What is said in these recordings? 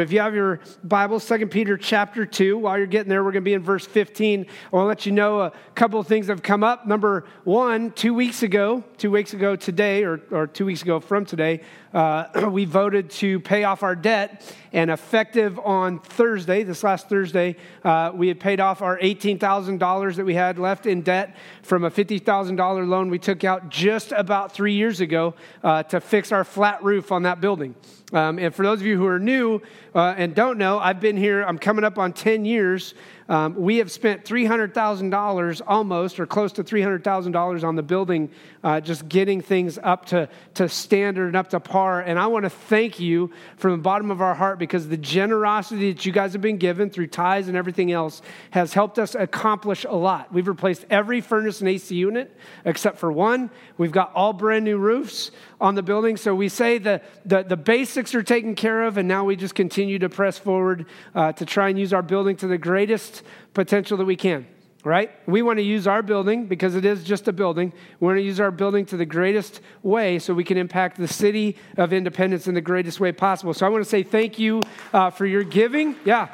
If you have your Bible, 2 Peter chapter 2, while you're getting there, we're going to be in verse 15. I want to let you know a couple of things have come up. Number one, two weeks ago, two weeks ago today, or, or two weeks ago from today, uh, we voted to pay off our debt. And effective on Thursday, this last Thursday, uh, we had paid off our $18,000 that we had left in debt from a $50,000 loan we took out just about three years ago uh, to fix our flat roof on that building. Um, and for those of you who are new uh, and don't know, I've been here, I'm coming up on 10 years. Um, we have spent $300,000 almost, or close to $300,000 on the building, uh, just getting things up to, to standard and up to par. And I want to thank you from the bottom of our heart because the generosity that you guys have been given through tithes and everything else has helped us accomplish a lot. We've replaced every furnace and AC unit except for one. We've got all brand new roofs on the building. So we say the, the, the basics are taken care of, and now we just continue to press forward uh, to try and use our building to the greatest potential that we can, right? We want to use our building because it is just a building. We want to use our building to the greatest way so we can impact the city of Independence in the greatest way possible. So I want to say thank you uh, for your giving. Yeah.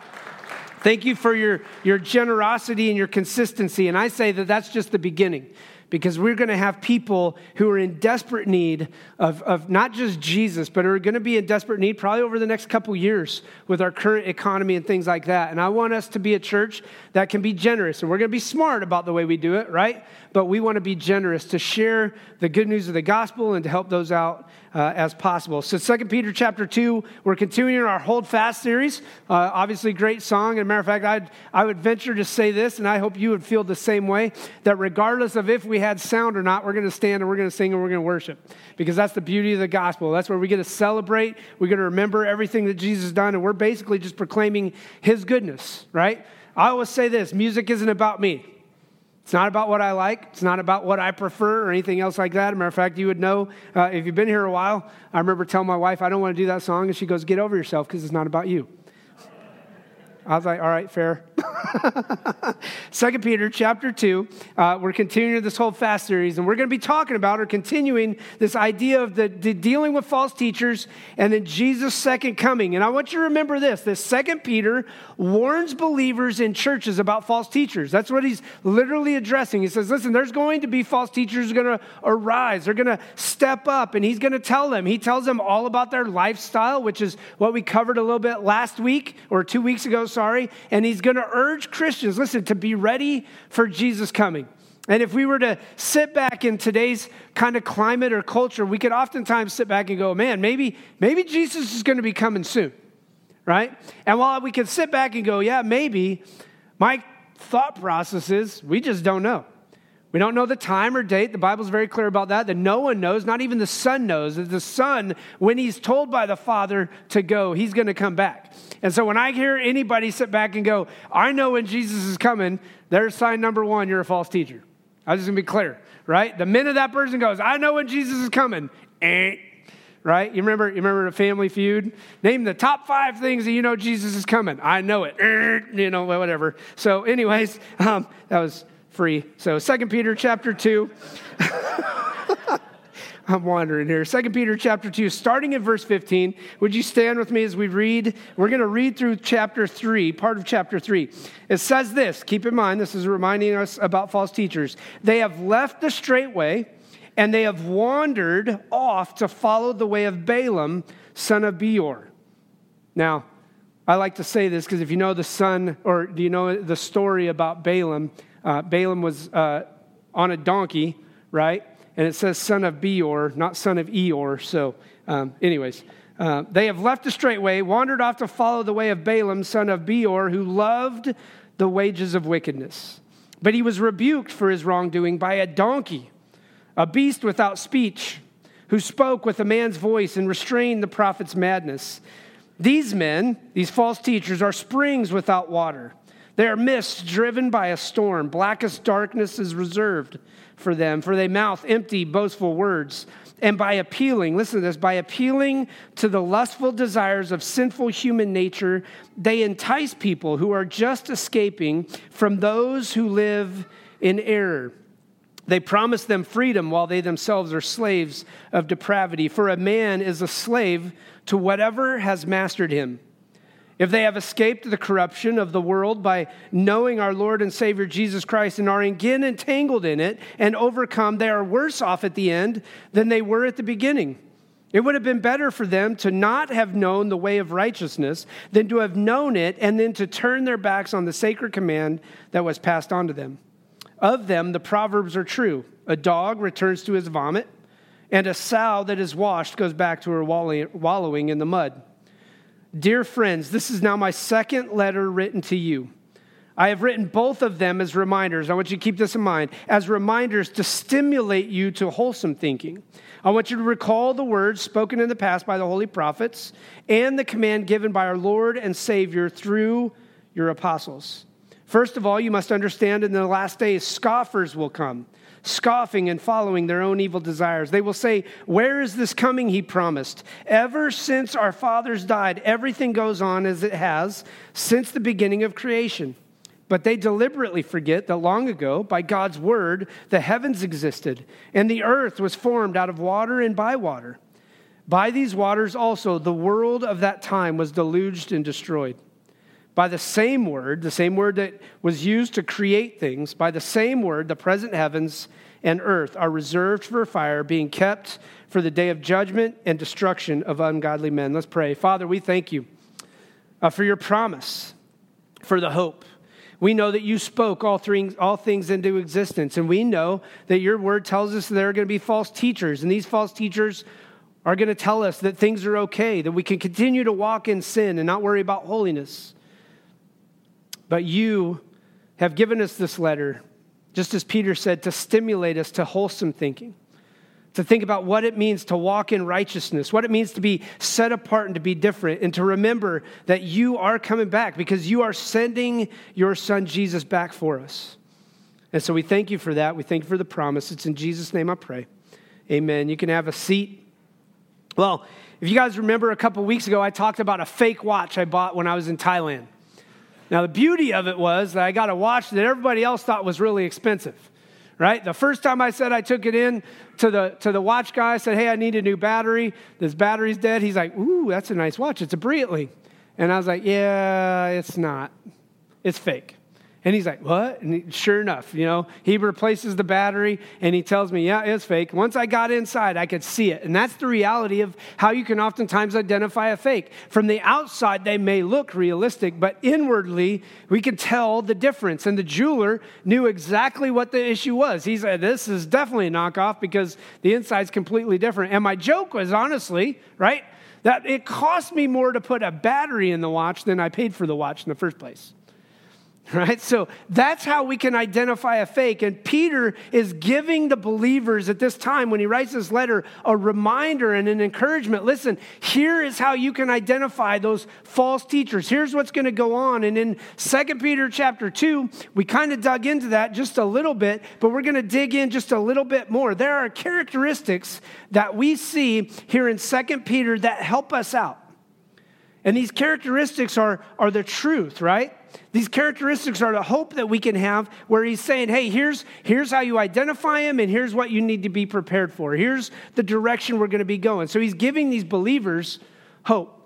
Thank you for your, your generosity and your consistency. And I say that that's just the beginning because we're going to have people who are in desperate need of, of not just Jesus, but are going to be in desperate need probably over the next couple years with our current economy and things like that. And I want us to be a church that can be generous. And we're going to be smart about the way we do it, right? But we want to be generous to share the good news of the gospel and to help those out uh, as possible. So, Second Peter chapter 2, we're continuing our Hold Fast series. Uh, obviously, great song. And matter of fact, I'd, I would venture to say this, and I hope you would feel the same way that regardless of if we had sound or not, we're going to stand and we're going to sing and we're going to worship because that's the beauty of the gospel. That's where we get to celebrate. We're going to remember everything that Jesus has done, and we're basically just proclaiming his goodness, right? I always say this music isn't about me. It's not about what I like. It's not about what I prefer or anything else like that. As a matter of fact, you would know uh, if you've been here a while. I remember telling my wife, I don't want to do that song. And she goes, Get over yourself because it's not about you. I was like, all right, fair. Second Peter chapter 2. Uh, we're continuing this Hold Fast series, and we're going to be talking about or continuing this idea of the, the, dealing with false teachers and then Jesus' second coming. And I want you to remember this: that Second Peter warns believers in churches about false teachers. That's what he's literally addressing. He says, listen, there's going to be false teachers going to arise. They're going to step up, and he's going to tell them. He tells them all about their lifestyle, which is what we covered a little bit last week or two weeks ago sorry. And he's going to urge Christians, listen, to be ready for Jesus coming. And if we were to sit back in today's kind of climate or culture, we could oftentimes sit back and go, man, maybe, maybe Jesus is going to be coming soon, right? And while we could sit back and go, yeah, maybe, my thought process is we just don't know. We don't know the time or date. The Bible's very clear about that, that no one knows, not even the Son knows. That the Son, when he's told by the Father to go, he's going to come back. And so when I hear anybody sit back and go, I know when Jesus is coming, there's sign number one, you're a false teacher. I'm just going to be clear, right? The minute that person goes, I know when Jesus is coming, eh, right? You remember, you remember the family feud? Name the top five things that you know Jesus is coming. I know it, eh, you know, whatever. So, anyways, um, that was free. So Second Peter chapter 2. I'm wandering here. Second Peter chapter 2, starting at verse 15. Would you stand with me as we read? We're going to read through chapter 3, part of chapter 3. It says this, keep in mind, this is reminding us about false teachers. They have left the straight way and they have wandered off to follow the way of Balaam, son of Beor. Now, I like to say this because if you know the son, or do you know the story about Balaam? Uh, Balaam was uh, on a donkey, right? And it says son of Beor, not son of Eor. So, um, anyways, uh, they have left the straight way, wandered off to follow the way of Balaam, son of Beor, who loved the wages of wickedness. But he was rebuked for his wrongdoing by a donkey, a beast without speech, who spoke with a man's voice and restrained the prophet's madness. These men, these false teachers, are springs without water they are mists driven by a storm. Blackest darkness is reserved for them, for they mouth empty, boastful words. And by appealing, listen to this, by appealing to the lustful desires of sinful human nature, they entice people who are just escaping from those who live in error. They promise them freedom while they themselves are slaves of depravity. For a man is a slave to whatever has mastered him If they have escaped the corruption of the world by knowing our Lord and Savior Jesus Christ and are again entangled in it and overcome, they are worse off at the end than they were at the beginning. It would have been better for them to not have known the way of righteousness than to have known it and then to turn their backs on the sacred command that was passed on to them. Of them, the proverbs are true a dog returns to his vomit, and a sow that is washed goes back to her wallowing in the mud. Dear friends, this is now my second letter written to you. I have written both of them as reminders. I want you to keep this in mind as reminders to stimulate you to wholesome thinking. I want you to recall the words spoken in the past by the holy prophets and the command given by our Lord and Savior through your apostles. First of all, you must understand in the last days, scoffers will come, scoffing and following their own evil desires. They will say, Where is this coming he promised? Ever since our fathers died, everything goes on as it has since the beginning of creation. But they deliberately forget that long ago, by God's word, the heavens existed, and the earth was formed out of water and by water. By these waters also, the world of that time was deluged and destroyed. By the same word, the same word that was used to create things, by the same word, the present heavens and earth are reserved for fire, being kept for the day of judgment and destruction of ungodly men. Let's pray. Father, we thank you uh, for your promise, for the hope we know that you spoke all, all things into existence, and we know that your word tells us there are going to be false teachers, and these false teachers are going to tell us that things are okay, that we can continue to walk in sin and not worry about holiness. But you have given us this letter, just as Peter said, to stimulate us to wholesome thinking to think about what it means to walk in righteousness, what it means to be set apart and to be different, and to remember that you are coming back because you are sending your son Jesus back for us. And so we thank you for that. We thank you for the promise. It's in Jesus' name I pray. Amen. You can have a seat. Well, if you guys remember a couple weeks ago, I talked about a fake watch I bought when I was in Thailand. Now, the beauty of it was that I got a watch that everybody else thought was really expensive right? The first time I said I took it in to the, to the watch guy, I said, hey, I need a new battery. This battery's dead. He's like, ooh, that's a nice watch. It's a Breitling. And I was like, yeah, it's not. It's fake. And he's like, What? And he, sure enough, you know, he replaces the battery and he tells me, Yeah, it's fake. Once I got inside, I could see it. And that's the reality of how you can oftentimes identify a fake. From the outside, they may look realistic, but inwardly, we can tell the difference. And the jeweler knew exactly what the issue was. He said, This is definitely a knockoff because the inside's completely different. And my joke was honestly, right, that it cost me more to put a battery in the watch than I paid for the watch in the first place right? So that's how we can identify a fake. And Peter is giving the believers at this time, when he writes this letter, a reminder and an encouragement. Listen, here is how you can identify those false teachers. Here's what's going to go on. And in 2 Peter chapter 2, we kind of dug into that just a little bit, but we're going to dig in just a little bit more. There are characteristics that we see here in 2 Peter that help us out. And these characteristics are, are the truth, right? These characteristics are the hope that we can have where he's saying, hey, here's, here's how you identify him, and here's what you need to be prepared for. Here's the direction we're going to be going. So he's giving these believers hope.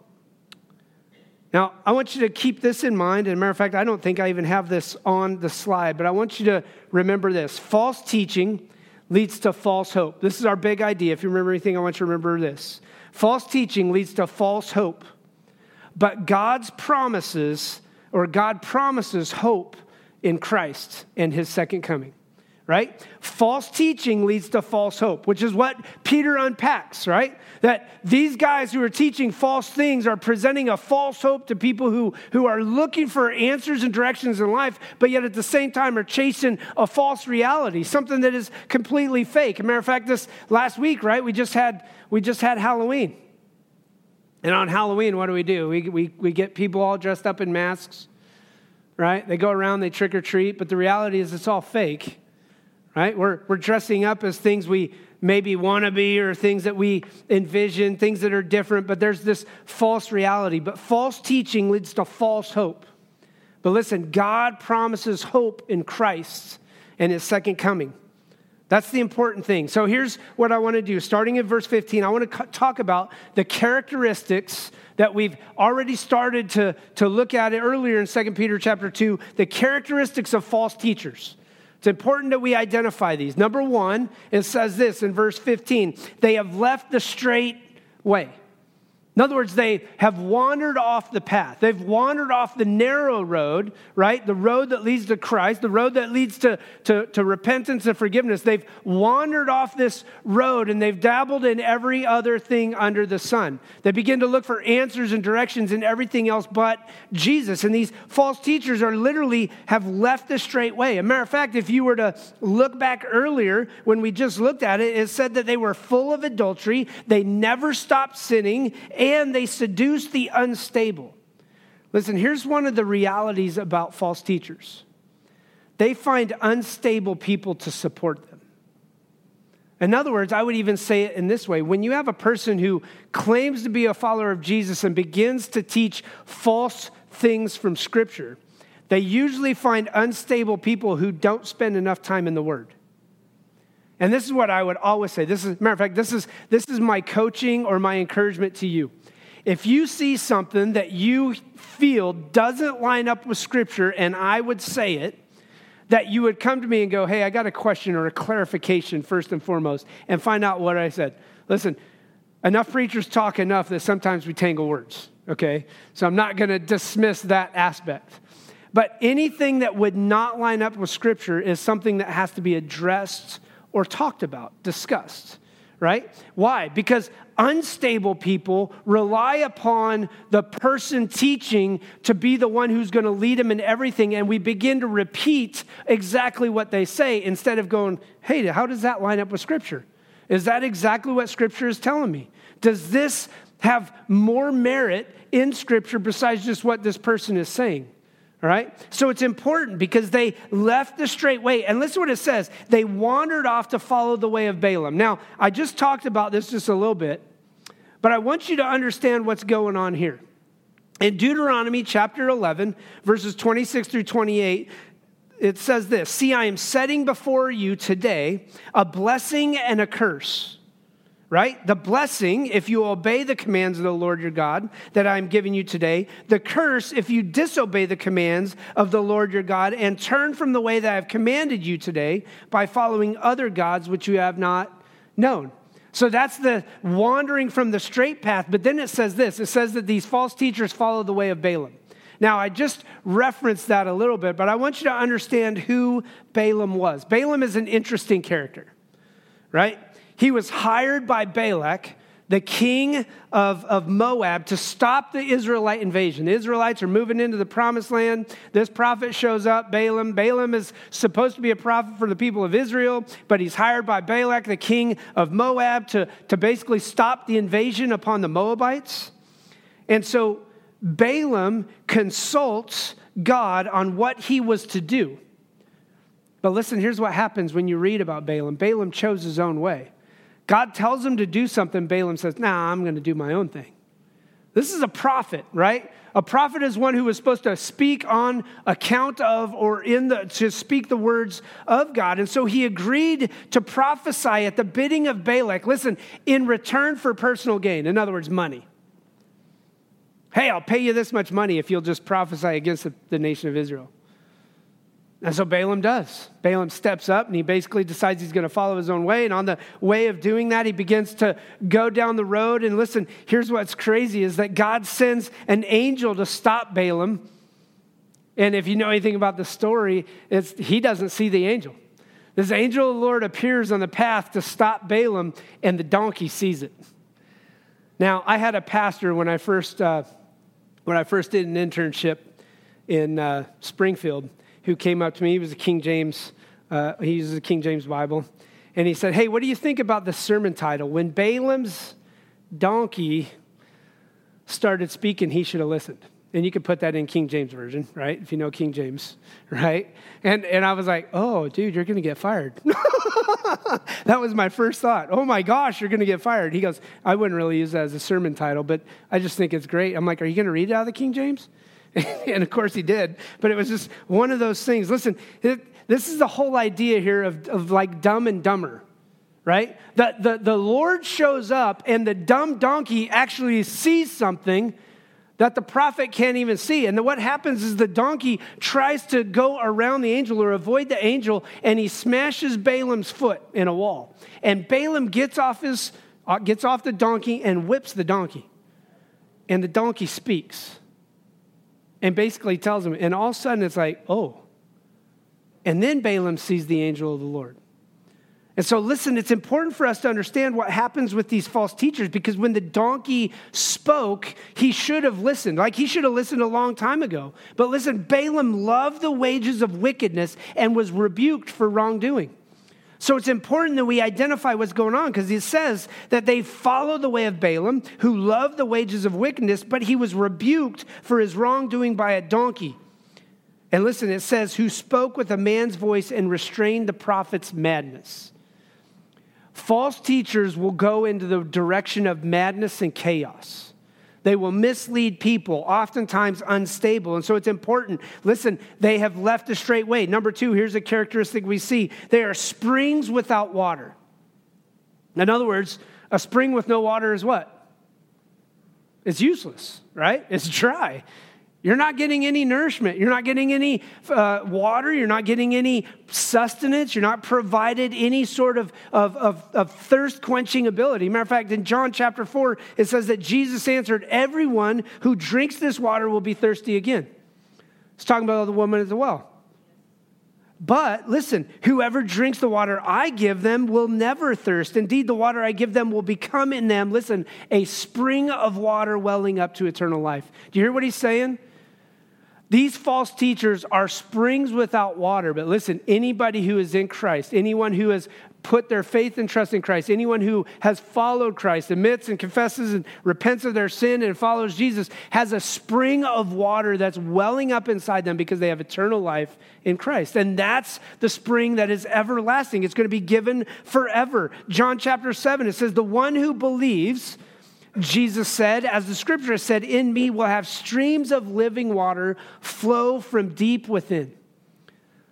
Now, I want you to keep this in mind. And a matter of fact, I don't think I even have this on the slide, but I want you to remember this false teaching leads to false hope. This is our big idea. If you remember anything, I want you to remember this. False teaching leads to false hope. But God's promises, or God promises hope in Christ and his second coming, right? False teaching leads to false hope, which is what Peter unpacks, right? That these guys who are teaching false things are presenting a false hope to people who, who are looking for answers and directions in life, but yet at the same time are chasing a false reality, something that is completely fake. As a matter of fact, this last week, right, we just had we just had Halloween. And on Halloween, what do we do? We, we, we get people all dressed up in masks, right? They go around, they trick or treat, but the reality is it's all fake, right? We're, we're dressing up as things we maybe want to be or things that we envision, things that are different, but there's this false reality. But false teaching leads to false hope. But listen, God promises hope in Christ and his second coming. That's the important thing. So here's what I want to do. Starting in verse 15, I want to talk about the characteristics that we've already started to, to look at earlier in 2 Peter chapter 2, the characteristics of false teachers. It's important that we identify these. Number one, it says this in verse 15 they have left the straight way. In other words, they have wandered off the path. They've wandered off the narrow road, right? The road that leads to Christ, the road that leads to, to, to, repentance and forgiveness. They've wandered off this road and they've dabbled in every other thing under the sun. They begin to look for answers and directions in everything else but Jesus. And these false teachers are literally have left the straight way. As a matter of fact, if you were to look back earlier when we just looked at it, it said that they were full of adultery, they never stopped sinning and they seduce the unstable. Listen, here's one of the realities about false teachers they find unstable people to support them. In other words, I would even say it in this way when you have a person who claims to be a follower of Jesus and begins to teach false things from Scripture, they usually find unstable people who don't spend enough time in the Word. And this is what I would always say. This is, matter of fact, this is, this is my coaching or my encouragement to you. If you see something that you feel doesn't line up with Scripture, and I would say it, that you would come to me and go, Hey, I got a question or a clarification first and foremost, and find out what I said. Listen, enough preachers talk enough that sometimes we tangle words, okay? So I'm not to dismiss that aspect. But anything that would not line up with Scripture is something that has to be addressed or talked about, discussed, right? Why? Because unstable people rely upon the person teaching to be the one who's going to lead them in everything, and we begin to repeat exactly what they say instead of going, hey, how does that line up with Scripture? Is that exactly what Scripture is telling me? Does this have more merit in Scripture besides just what this person is saying? All right? So it's important because they left the straight way. And listen what it says. They wandered off to follow the way of Balaam. Now, I just talked about this just a little bit, but I want you to understand what's going on here. In Deuteronomy chapter 11, verses 26 through 28, it says this See, I am setting before you today a blessing and a curse right? The blessing, if you obey the commands of the Lord your God that I'm giving you today. The curse, if you disobey the commands of the Lord your God and turn from the way that I've commanded you today by following other gods which you have not known. So that's the wandering from the straight path. But then it says this it says that these false teachers follow the way of Balaam. Now, I just referenced that a little bit, but I want you to understand who Balaam was. Balaam is an interesting character, right? He was hired by Balak, the king of, of Moab, to stop the Israelite invasion. The Israelites are moving into the promised land. This prophet shows up, Balaam. Balaam is supposed to be a prophet for the people of Israel, but he's hired by Balak, the king of Moab, to, to basically stop the invasion upon the Moabites. And so Balaam consults God on what he was to do. But listen, here's what happens when you read about Balaam Balaam chose his own way. God tells him to do something. Balaam says, Nah, I'm going to do my own thing. This is a prophet, right? A prophet is one who was supposed to speak on account of or in the to speak the words of God. And so he agreed to prophesy at the bidding of Balak. Listen, in return for personal gain. In other words, money. Hey, I'll pay you this much money if you'll just prophesy against the, the nation of Israel. And so Balaam does. Balaam steps up and he basically decides he's going to follow his own way. And on the way of doing that, he begins to go down the road. And listen, here's what's crazy is that God sends an angel to stop Balaam. And if you know anything about the story, it's, he doesn't see the angel. This angel of the Lord appears on the path to stop Balaam, and the donkey sees it. Now, I had a pastor when I first, uh, when I first did an internship in uh, Springfield who came up to me. He was a King James, uh, he uses a King James Bible. And he said, Hey, what do you think about the sermon title? When Balaam's donkey started speaking, he should have listened. And you could put that in King James Version, right? If you know King James, right? And, and I was like, oh, dude, you're going to get fired. that was my first thought. Oh my gosh, you're going to get fired. He goes, I wouldn't really use that as a sermon title, but I just think it's great. I'm like, are you going to read it out of the King James? and of course he did. But it was just one of those things. Listen, it, This is the whole idea here of, of like dumb and dumber, right? The, the, the Lord shows up and the dumb donkey actually sees something that the prophet can't even see. And then what happens is the donkey tries to go around the angel or avoid the angel, and he smashes Balaam's foot in a wall. And Balaam gets off his uh, gets off the donkey and whips the donkey. And the donkey speaks and basically tells him, and all of a sudden it's like, oh. And then Balaam sees the angel of the Lord. And so, listen, it's important for us to understand what happens with these false teachers because when the donkey spoke, he should have listened. Like he should have listened a long time ago. But listen, Balaam loved the wages of wickedness and was rebuked for wrongdoing. So it's important that we identify what's going on because he says that they follow the way of Balaam, who loved the wages of wickedness, but he was rebuked for his wrongdoing by a donkey. And listen, it says, who spoke with a man's voice and restrained the prophet's madness. False teachers will go into the direction of madness and chaos. They will mislead people, oftentimes unstable. And so it's important. Listen, they have left a straight way. Number two, here's a characteristic we see they are springs without water. In other words, a spring with no water is what? It's useless, right? It's dry. You're not getting any nourishment. You're not getting any uh, water. You're not getting any sustenance. You're not provided any sort of, of, of, of thirst quenching ability. Matter of fact, in John chapter 4, it says that Jesus answered, Everyone who drinks this water will be thirsty again. It's talking about the woman at the well. But listen, whoever drinks the water I give them will never thirst. Indeed, the water I give them will become in them, listen, a spring of water welling up to eternal life. Do you hear what he's saying? These false teachers are springs without water. But listen, anybody who is in Christ, anyone who has put their faith and trust in Christ, anyone who has followed Christ, admits and confesses and repents of their sin and follows Jesus, has a spring of water that's welling up inside them because they have eternal life in Christ. And that's the spring that is everlasting. It's going to be given forever. John chapter 7, it says, The one who believes, Jesus said, as the scripture said, In me will have streams of living water flow from deep within.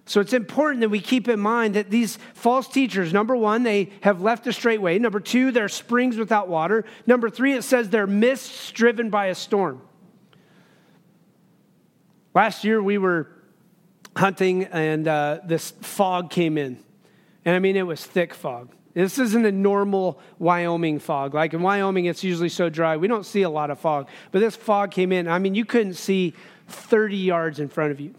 So it's important that we keep in mind that these false teachers, number one, they have left the straight way. Number two, they're springs without water. Number three, it says they're mists driven by a storm. Last year we were hunting and uh, this fog came in. And I mean, it was thick fog. This isn't a normal Wyoming fog. Like in Wyoming, it's usually so dry. We don't see a lot of fog. But this fog came in. I mean, you couldn't see 30 yards in front of you.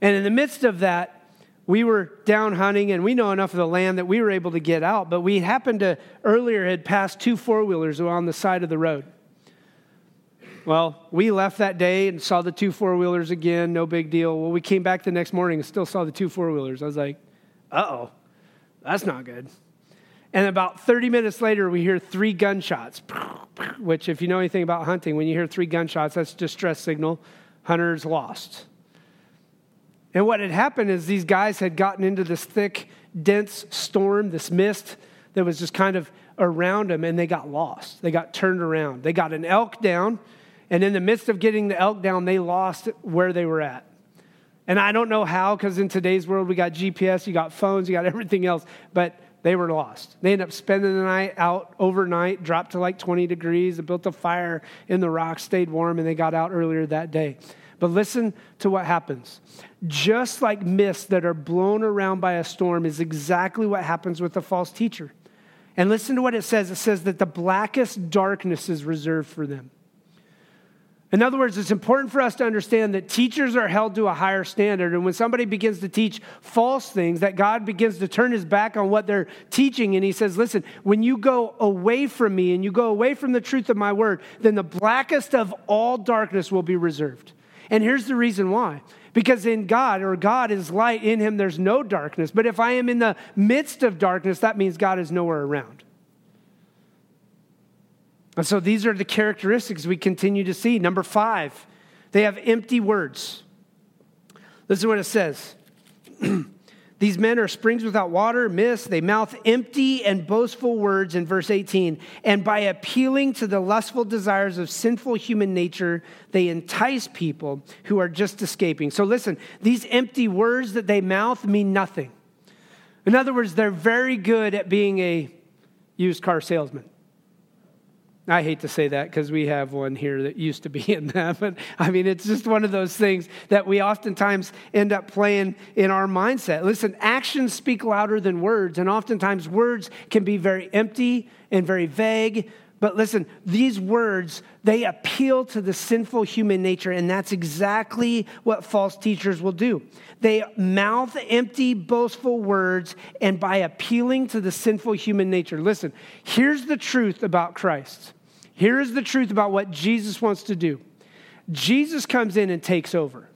And in the midst of that, we were down hunting and we know enough of the land that we were able to get out. But we happened to earlier had passed two four wheelers on the side of the road. Well, we left that day and saw the two four wheelers again, no big deal. Well, we came back the next morning and still saw the two four wheelers. I was like, uh oh, that's not good. And about 30 minutes later, we hear three gunshots, which, if you know anything about hunting, when you hear three gunshots, that's distress signal. Hunter's lost. And what had happened is these guys had gotten into this thick, dense storm, this mist that was just kind of around them, and they got lost. They got turned around. They got an elk down, and in the midst of getting the elk down, they lost where they were at. And I don't know how, because in today's world, we got GPS, you got phones, you got everything else. But they were lost. They ended up spending the night out overnight, dropped to like 20 degrees, they built a fire in the rocks, stayed warm, and they got out earlier that day. But listen to what happens. Just like mists that are blown around by a storm is exactly what happens with a false teacher. And listen to what it says it says that the blackest darkness is reserved for them. In other words, it's important for us to understand that teachers are held to a higher standard. And when somebody begins to teach false things, that God begins to turn his back on what they're teaching. And he says, Listen, when you go away from me and you go away from the truth of my word, then the blackest of all darkness will be reserved. And here's the reason why. Because in God, or God is light, in him there's no darkness. But if I am in the midst of darkness, that means God is nowhere around. And so these are the characteristics we continue to see. Number five, they have empty words. This is what it says These men are springs without water, mist. They mouth empty and boastful words in verse 18. And by appealing to the lustful desires of sinful human nature, they entice people who are just escaping. So listen, these empty words that they mouth mean nothing. In other words, they're very good at being a used car salesman. I hate to say that because we have one here that used to be in that, but I mean, it's just one of those things that we oftentimes end up playing in our mindset. Listen, actions speak louder than words, and oftentimes words can be very empty and very vague. But listen, these words, they appeal to the sinful human nature, and that's exactly what false teachers will do. They mouth empty, boastful words, and by appealing to the sinful human nature. Listen, here's the truth about Christ here is the truth about what Jesus wants to do Jesus comes in and takes over.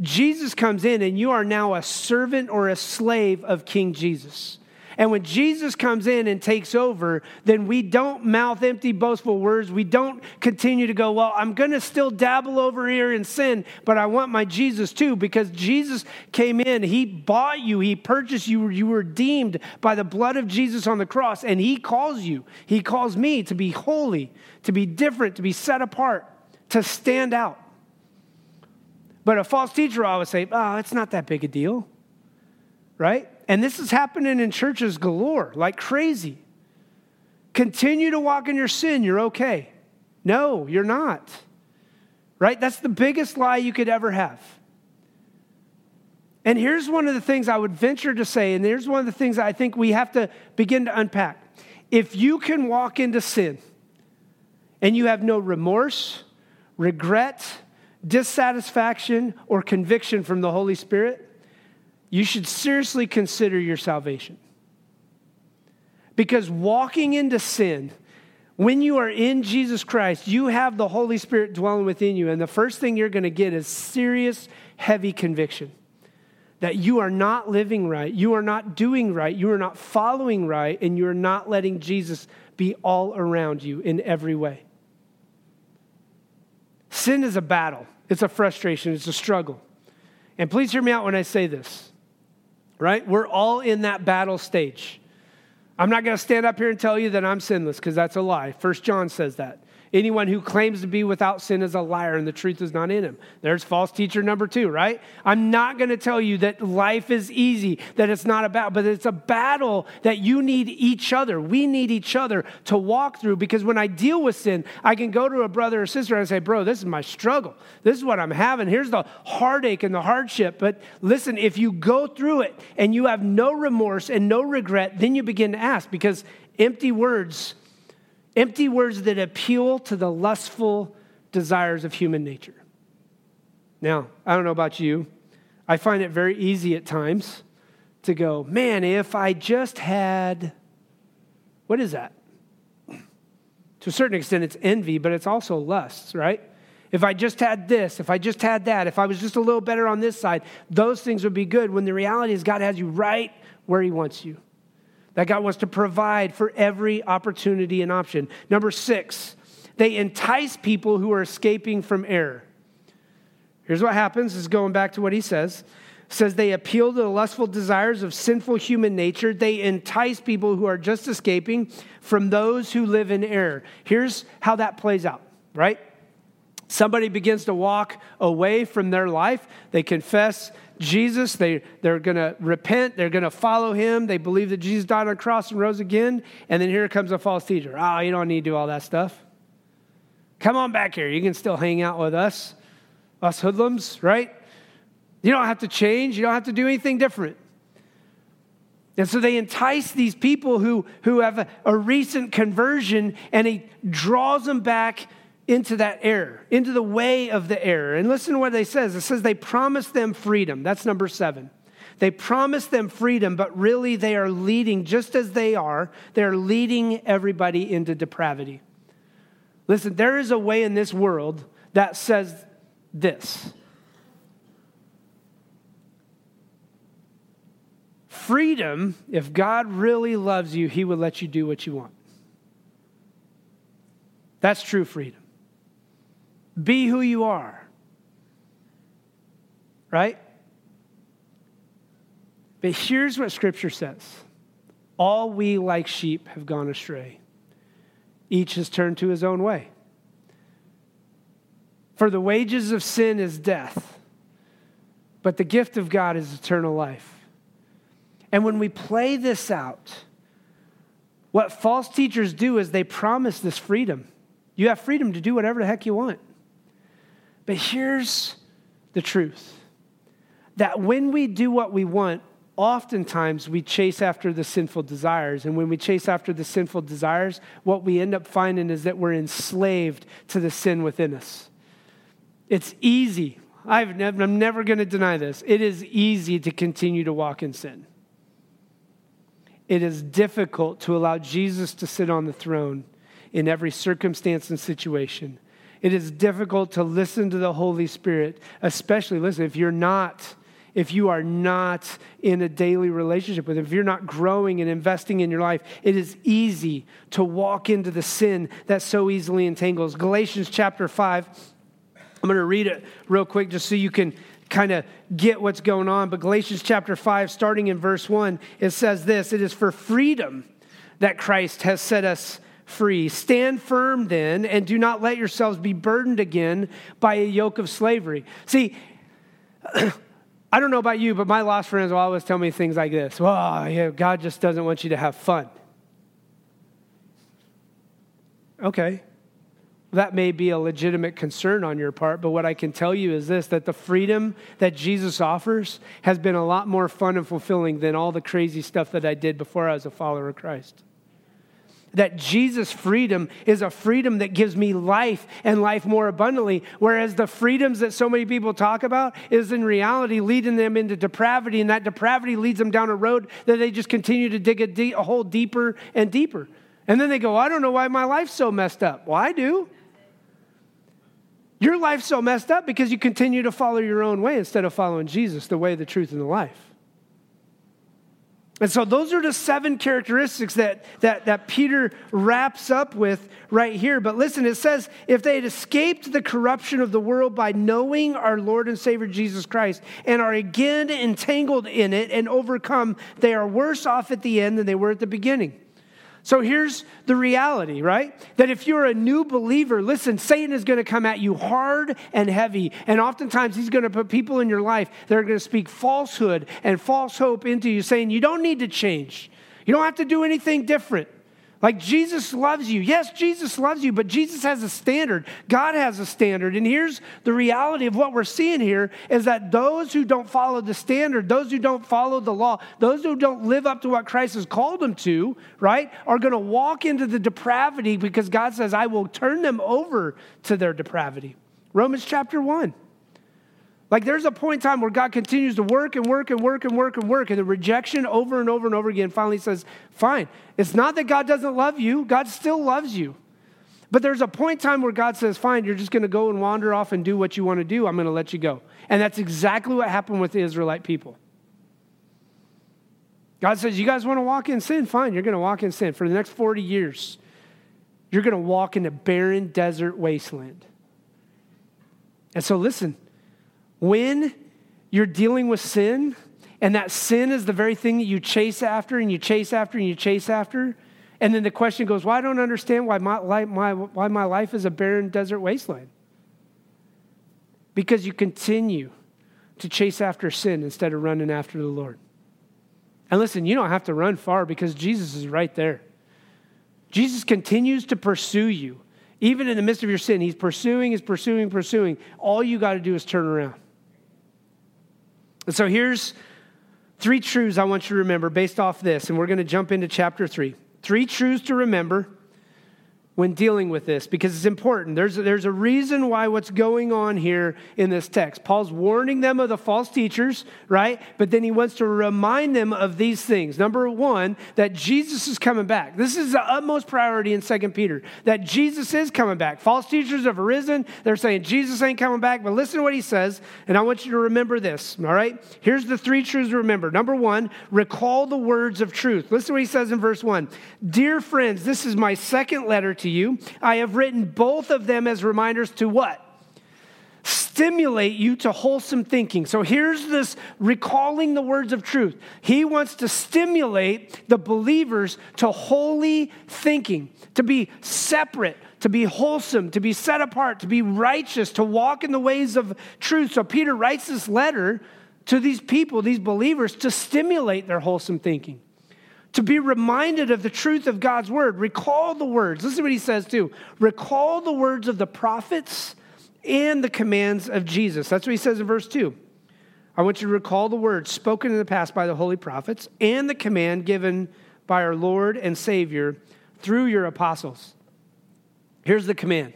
Jesus comes in, and you are now a servant or a slave of King Jesus. And when Jesus comes in and takes over, then we don't mouth empty, boastful words. We don't continue to go, Well, I'm going to still dabble over here in sin, but I want my Jesus too, because Jesus came in. He bought you, He purchased you, you were redeemed by the blood of Jesus on the cross, and He calls you. He calls me to be holy, to be different, to be set apart, to stand out. But a false teacher always say, Oh, it's not that big a deal, right? And this is happening in churches galore, like crazy. Continue to walk in your sin, you're okay. No, you're not. Right? That's the biggest lie you could ever have. And here's one of the things I would venture to say, and here's one of the things I think we have to begin to unpack. If you can walk into sin and you have no remorse, regret, dissatisfaction, or conviction from the Holy Spirit, you should seriously consider your salvation. Because walking into sin, when you are in Jesus Christ, you have the Holy Spirit dwelling within you. And the first thing you're going to get is serious, heavy conviction that you are not living right, you are not doing right, you are not following right, and you are not letting Jesus be all around you in every way. Sin is a battle, it's a frustration, it's a struggle. And please hear me out when I say this right? We're all in that battle stage. I'm not going to stand up here and tell you that I'm sinless because that's a lie. First John says that. Anyone who claims to be without sin is a liar and the truth is not in him. There's false teacher number two, right? I'm not going to tell you that life is easy, that it's not about, but it's a battle that you need each other. We need each other to walk through because when I deal with sin, I can go to a brother or sister and say, bro, this is my struggle. This is what I'm having. Here's the heartache and the hardship. But listen, if you go through it and you have no remorse and no regret, then you begin to ask because empty words Empty words that appeal to the lustful desires of human nature. Now, I don't know about you. I find it very easy at times to go, man, if I just had, what is that? To a certain extent, it's envy, but it's also lust, right? If I just had this, if I just had that, if I was just a little better on this side, those things would be good. When the reality is, God has you right where He wants you that God wants to provide for every opportunity and option. Number six, they entice people who are escaping from error. Here's what happens, is going back to what he says. says they appeal to the lustful desires of sinful human nature. They entice people who are just escaping from those who live in error. Here's how that plays out, right? Somebody begins to walk away from their life. They confess Jesus. They, they're going to repent. They're going to follow him. They believe that Jesus died on the cross and rose again. And then here comes a false teacher. Oh, you don't need to do all that stuff. Come on back here. You can still hang out with us, us hoodlums, right? You don't have to change. You don't have to do anything different. And so they entice these people who, who have a, a recent conversion and he draws them back into that error, into the way of the error. And listen to what they says. It says they promise them freedom. That's number seven. They promise them freedom, but really they are leading, just as they are, they're leading everybody into depravity. Listen, there is a way in this world that says this freedom, if God really loves you, he will let you do what you want. That's true freedom. Be who you are. Right? But here's what Scripture says All we like sheep have gone astray, each has turned to his own way. For the wages of sin is death, but the gift of God is eternal life. And when we play this out, what false teachers do is they promise this freedom. You have freedom to do whatever the heck you want. But here's the truth that when we do what we want, oftentimes we chase after the sinful desires. And when we chase after the sinful desires, what we end up finding is that we're enslaved to the sin within us. It's easy. I've never, I'm never going to deny this. It is easy to continue to walk in sin. It is difficult to allow Jesus to sit on the throne in every circumstance and situation. It is difficult to listen to the Holy Spirit, especially, listen, if you're not if you are not in a daily relationship with Him, if you're not growing and investing in your life, it is easy to walk into the sin that so easily entangles. Galatians chapter 5, I'm going to read it real quick just so you can kind of get what's going on. But Galatians chapter 5, starting in verse 1, it says this It is for freedom that Christ has set us free. Stand firm then, and do not let yourselves be burdened again by a yoke of slavery. See, I don't know about you, but my lost friends will always tell me things like this Well, yeah, God just doesn't want you to have fun. Okay. That may be a legitimate concern on your part, but what I can tell you is this that the freedom that Jesus offers has been a lot more fun and fulfilling than all the crazy stuff that I did before I was a follower of Christ that Jesus' freedom is a freedom that gives me life and life more abundantly, whereas the freedoms that so many people talk about is in reality leading them into depravity, and that depravity leads them down a road that they just continue to dig a, deep, a hole deeper and deeper. And then they go, I don't know why my life's so messed up. Well, I do. Your life's so messed up because you continue to follow your own way instead of following Jesus, the way, the truth, and the life. And so those are the seven characteristics that, that, that Peter wraps up with right here. But listen, it says, if they had escaped the corruption of the world by knowing our Lord and Savior Jesus Christ and are again entangled in it and overcome, they are worse off at the end than they were at the beginning. So here's the reality, right? That if you're a new believer, listen, Satan is going to come at you hard and heavy. And oftentimes he's going to put people in your life that are going to speak falsehood and false hope into you, saying, You don't need to change. You don't have to do anything different. Like Jesus loves you. Yes, Jesus loves you, but Jesus has a standard. God has a standard. And here's the reality of what we're seeing here is that those who don't follow the standard, those who don't follow the law, those who don't live up to what Christ has called them to, right, are going to walk into the depravity because God says, I will turn them over to their depravity. Romans chapter 1. Like there's a point in time where God continues to work and work and work and work and work, and the rejection over and over and over again finally says, Fine. It's not that God doesn't love you, God still loves you. But there's a point in time where God says, Fine, you're just going to go and wander off and do what you want to do. I'm going to let you go. And that's exactly what happened with the Israelite people. God says, You guys want to walk in sin? Fine, you're going to walk in sin. For the next 40 years, you're going to walk in a barren desert wasteland. And so, listen, when you're dealing with sin, and that sin is the very thing that you chase after and you chase after and you chase after, and then the question goes, Well, I don't understand why my, life, my, why my life is a barren desert wasteland. Because you continue to chase after sin instead of running after the Lord. And listen, you don't have to run far because Jesus is right there. Jesus continues to pursue you. Even in the midst of your sin, he's pursuing, he's pursuing, pursuing. All you got to do is turn around. And so here's three truths I want you to remember based off this, and we're going to jump into chapter three. Three truths to remember when dealing with this because it's important. There's, there's a reason why what's going on here in this text. Paul's warning them of the false teachers, right? But then he wants to remind them of these things. Number one, that Jesus is coming back. This is the utmost priority in Second Peter, that Jesus is coming back. False teachers have arisen. They're saying Jesus ain't coming back, but listen to what he says, and I want you to remember this, all right? Here's the three truths to remember. Number one, recall the words of truth. Listen to what he says in verse one Dear friends, this is my second letter to you. I have written both of them as reminders to what? stimulate you to wholesome thinking. So here's this recalling the words of truth. He wants to stimulate the believers to holy thinking, to be separate, to be wholesome, to be set apart, to be righteous, to walk in the ways of truth. So Peter writes this letter to these people, these believers, to stimulate their wholesome thinking to be reminded of the truth of God's word. Recall the words. Listen to what he says too. Recall the words of the prophets and the commands of Jesus. That's what he says in verse 2. I want you to recall the words spoken in the past by the holy prophets and the command given by our Lord and Savior through your apostles. Here's the command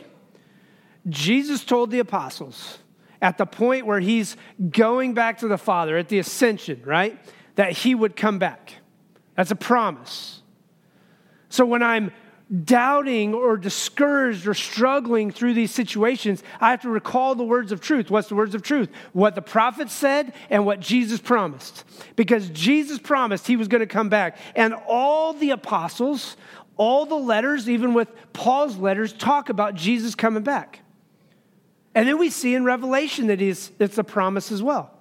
Jesus told the apostles at the point where he's going back to the Father at the ascension, right? That he would come back. That's a promise. So when I'm doubting or discouraged or struggling through these situations, I have to recall the words of truth. What's the words of truth? What the prophet said and what Jesus promised. Because Jesus promised he was going to come back. And all the apostles, all the letters, even with Paul's letters, talk about Jesus coming back. And then we see in Revelation that it's a promise as well.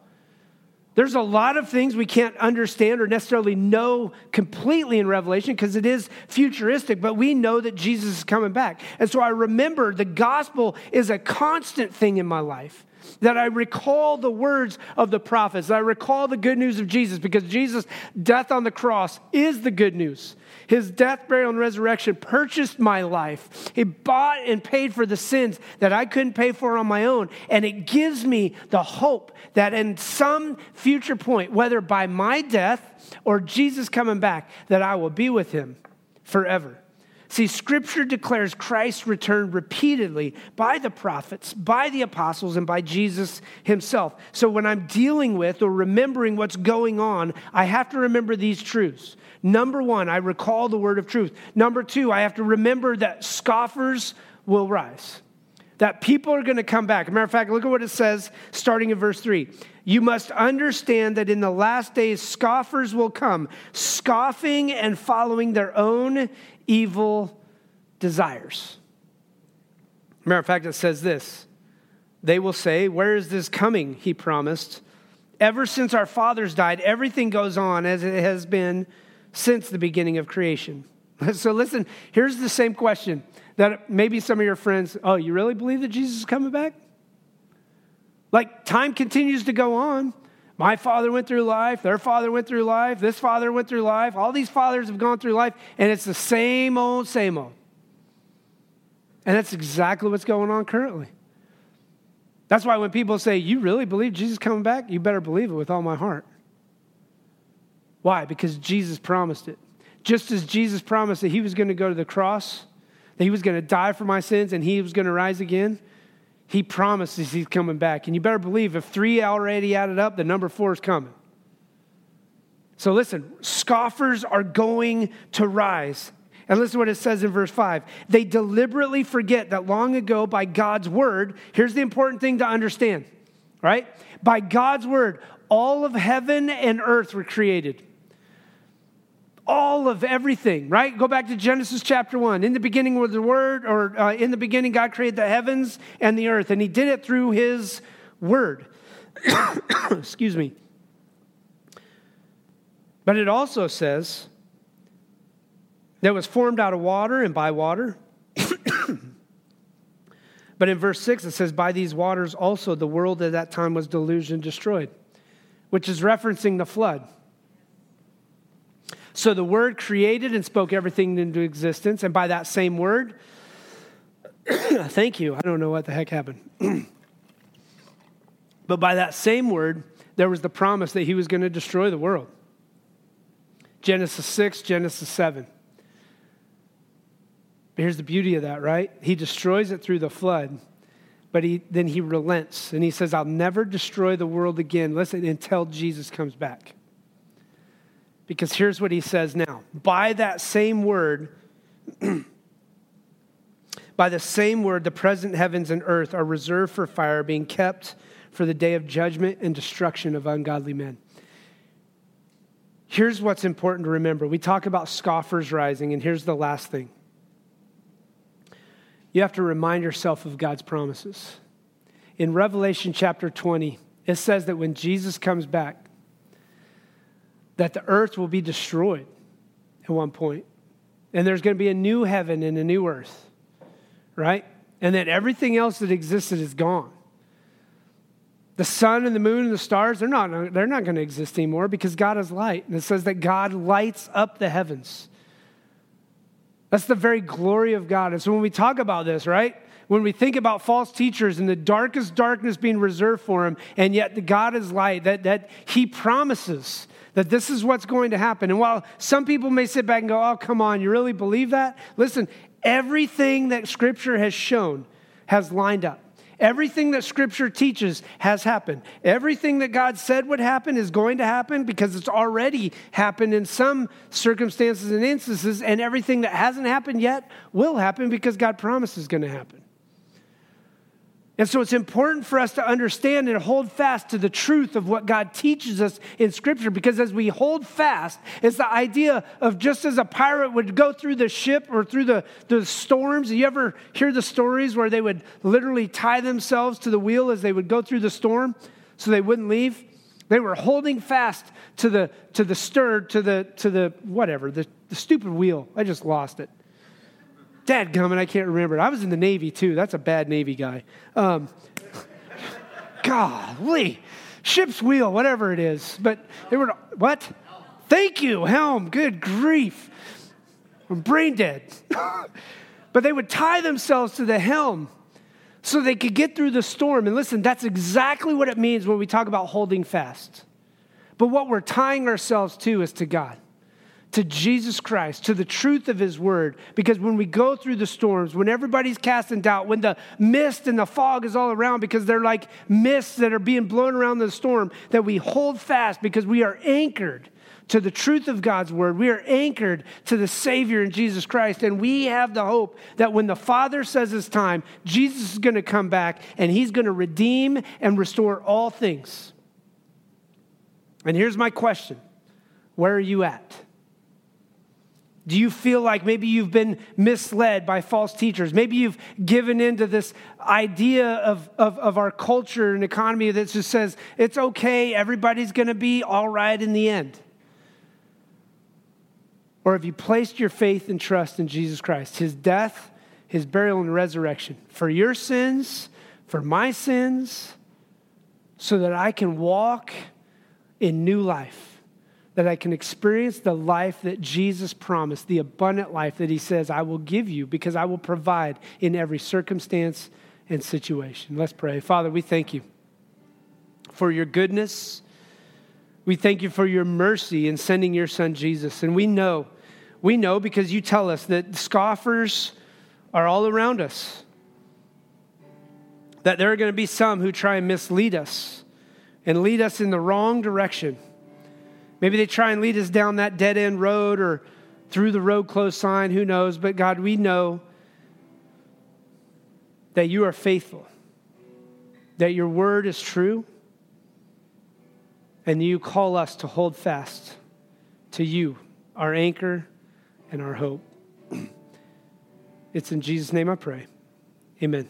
There's a lot of things we can't understand or necessarily know completely in Revelation because it is futuristic, but we know that Jesus is coming back. And so I remember the gospel is a constant thing in my life. That I recall the words of the prophets, that I recall the good news of Jesus because Jesus' death on the cross is the good news. His death, burial, and resurrection purchased my life. He bought and paid for the sins that I couldn't pay for on my own. And it gives me the hope that in some future point, whether by my death or Jesus coming back, that I will be with him forever. See, scripture declares Christ returned repeatedly by the prophets, by the apostles, and by Jesus himself. So when I'm dealing with or remembering what's going on, I have to remember these truths. Number one, I recall the word of truth. Number two, I have to remember that scoffers will rise, that people are going to come back. Matter of fact, look at what it says starting in verse three. You must understand that in the last days, scoffers will come, scoffing and following their own evil desires. Matter of fact, it says this They will say, Where is this coming? He promised. Ever since our fathers died, everything goes on as it has been since the beginning of creation. So listen, here's the same question that maybe some of your friends, oh, you really believe that Jesus is coming back? Like time continues to go on. My father went through life, their father went through life, this father went through life. All these fathers have gone through life, and it's the same old, same old. And that's exactly what's going on currently. That's why when people say, You really believe Jesus coming back? You better believe it with all my heart. Why? Because Jesus promised it. Just as Jesus promised that he was going to go to the cross, that he was going to die for my sins, and he was going to rise again, he promises he's coming back. And you better believe if three already added up, the number four is coming. So listen, scoffers are going to rise. And listen to what it says in verse 5. They deliberately forget that long ago, by God's word, here's the important thing to understand, right? By God's word, all of heaven and earth were created all of everything, right? Go back to Genesis chapter 1. In the beginning was the Word, or uh, in the beginning, God created the heavens and the earth, and He did it through His Word. Excuse me. But it also says that was formed out of water and by water. but in verse 6, it says, By these waters also the world at that time was deluged and destroyed, which is referencing the flood. So the word created and spoke everything into existence. And by that same word, thank you. I don't know what the heck happened. but by that same word, there was the promise that he was going to destroy the world. Genesis 6, Genesis 7. But here's the beauty of that, right? He destroys it through the flood, but he, then he relents and he says, I'll never destroy the world again, listen, until Jesus comes back. Because here's what he says now by that same word, by the same word, the present heavens and earth are reserved for fire, being kept for the day of judgment and destruction of ungodly men. Here's what's important to remember we talk about scoffers rising, and here's the last thing you have to remind yourself of God's promises. in Revelation chapter 20, it says that when Jesus comes back, that the earth will be destroyed at one point, and there's going to be a new heaven and a new earth, right? And that everything else that existed is gone. The sun and the moon and the stars, they're not, they're not going to exist anymore because God is light. And it says that God lights up the heavens. That's the very glory of God. And so when we talk about this, right? When we think about false teachers and the darkest darkness being reserved for them, and yet God is light, that, that He promises that this is what's going to happen. And while some people may sit back and go, oh, come on, you really believe that? Listen, everything that Scripture has shown has lined up. Everything that Scripture teaches has happened. Everything that God said would happen is going to happen because it's already happened in some circumstances and instances, and everything that hasn't happened yet will happen because God promises it's going to happen. And so it's important for us to understand and hold fast to the truth of what God teaches us in Scripture because as we hold fast, it's the idea of just as a pirate would go through the ship or through the, the storms. You ever hear the stories where they would literally tie themselves to the wheel as they would go through the storm so they wouldn't leave? They were holding fast to the, to the stir, to the, to the whatever, the, the stupid wheel. I just lost it. Dad gumming, I can't remember. it. I was in the Navy too. That's a bad Navy guy. Um, golly, ship's wheel, whatever it is. But they were, what? Thank you, helm. Good grief. I'm brain dead. but they would tie themselves to the helm so they could get through the storm. And listen, that's exactly what it means when we talk about holding fast. But what we're tying ourselves to is to God to Jesus Christ, to the truth of His Word. Because when we go through the storms, when everybody's casting doubt, when the mist and the fog is all around, because they're like mists that are being blown around the storm, that we hold fast because we are anchored to the truth of God's Word. We are anchored to the Savior in Jesus Christ. And we have the hope that when the Father says it's time, Jesus is going to come back and He's going to redeem and restore all things. And here's my question Where are you at? Do you feel like maybe you've been misled by false teachers? Maybe you've given into this idea of, of, of our culture and economy that just says it's okay, everybody's going to be all right in the end. Or have you placed your faith and trust in Jesus Christ, his death, his burial, and resurrection for your sins, for my sins, so that I can walk in new life? That I can experience the life that Jesus promised, the abundant life that He says, I will give you because I will provide in every circumstance and situation. Let's pray. Father, we thank you for your goodness. We thank you for your mercy in sending your son Jesus. And we know, we know because you tell us that scoffers are all around us, that there are going to be some who try and mislead us and lead us in the wrong direction. Maybe they try and lead us down that dead end road or through the road closed sign, who knows? But God, we know that you are faithful, that your word is true, and you call us to hold fast to you, our anchor and our hope. It's in Jesus' name I pray. Amen.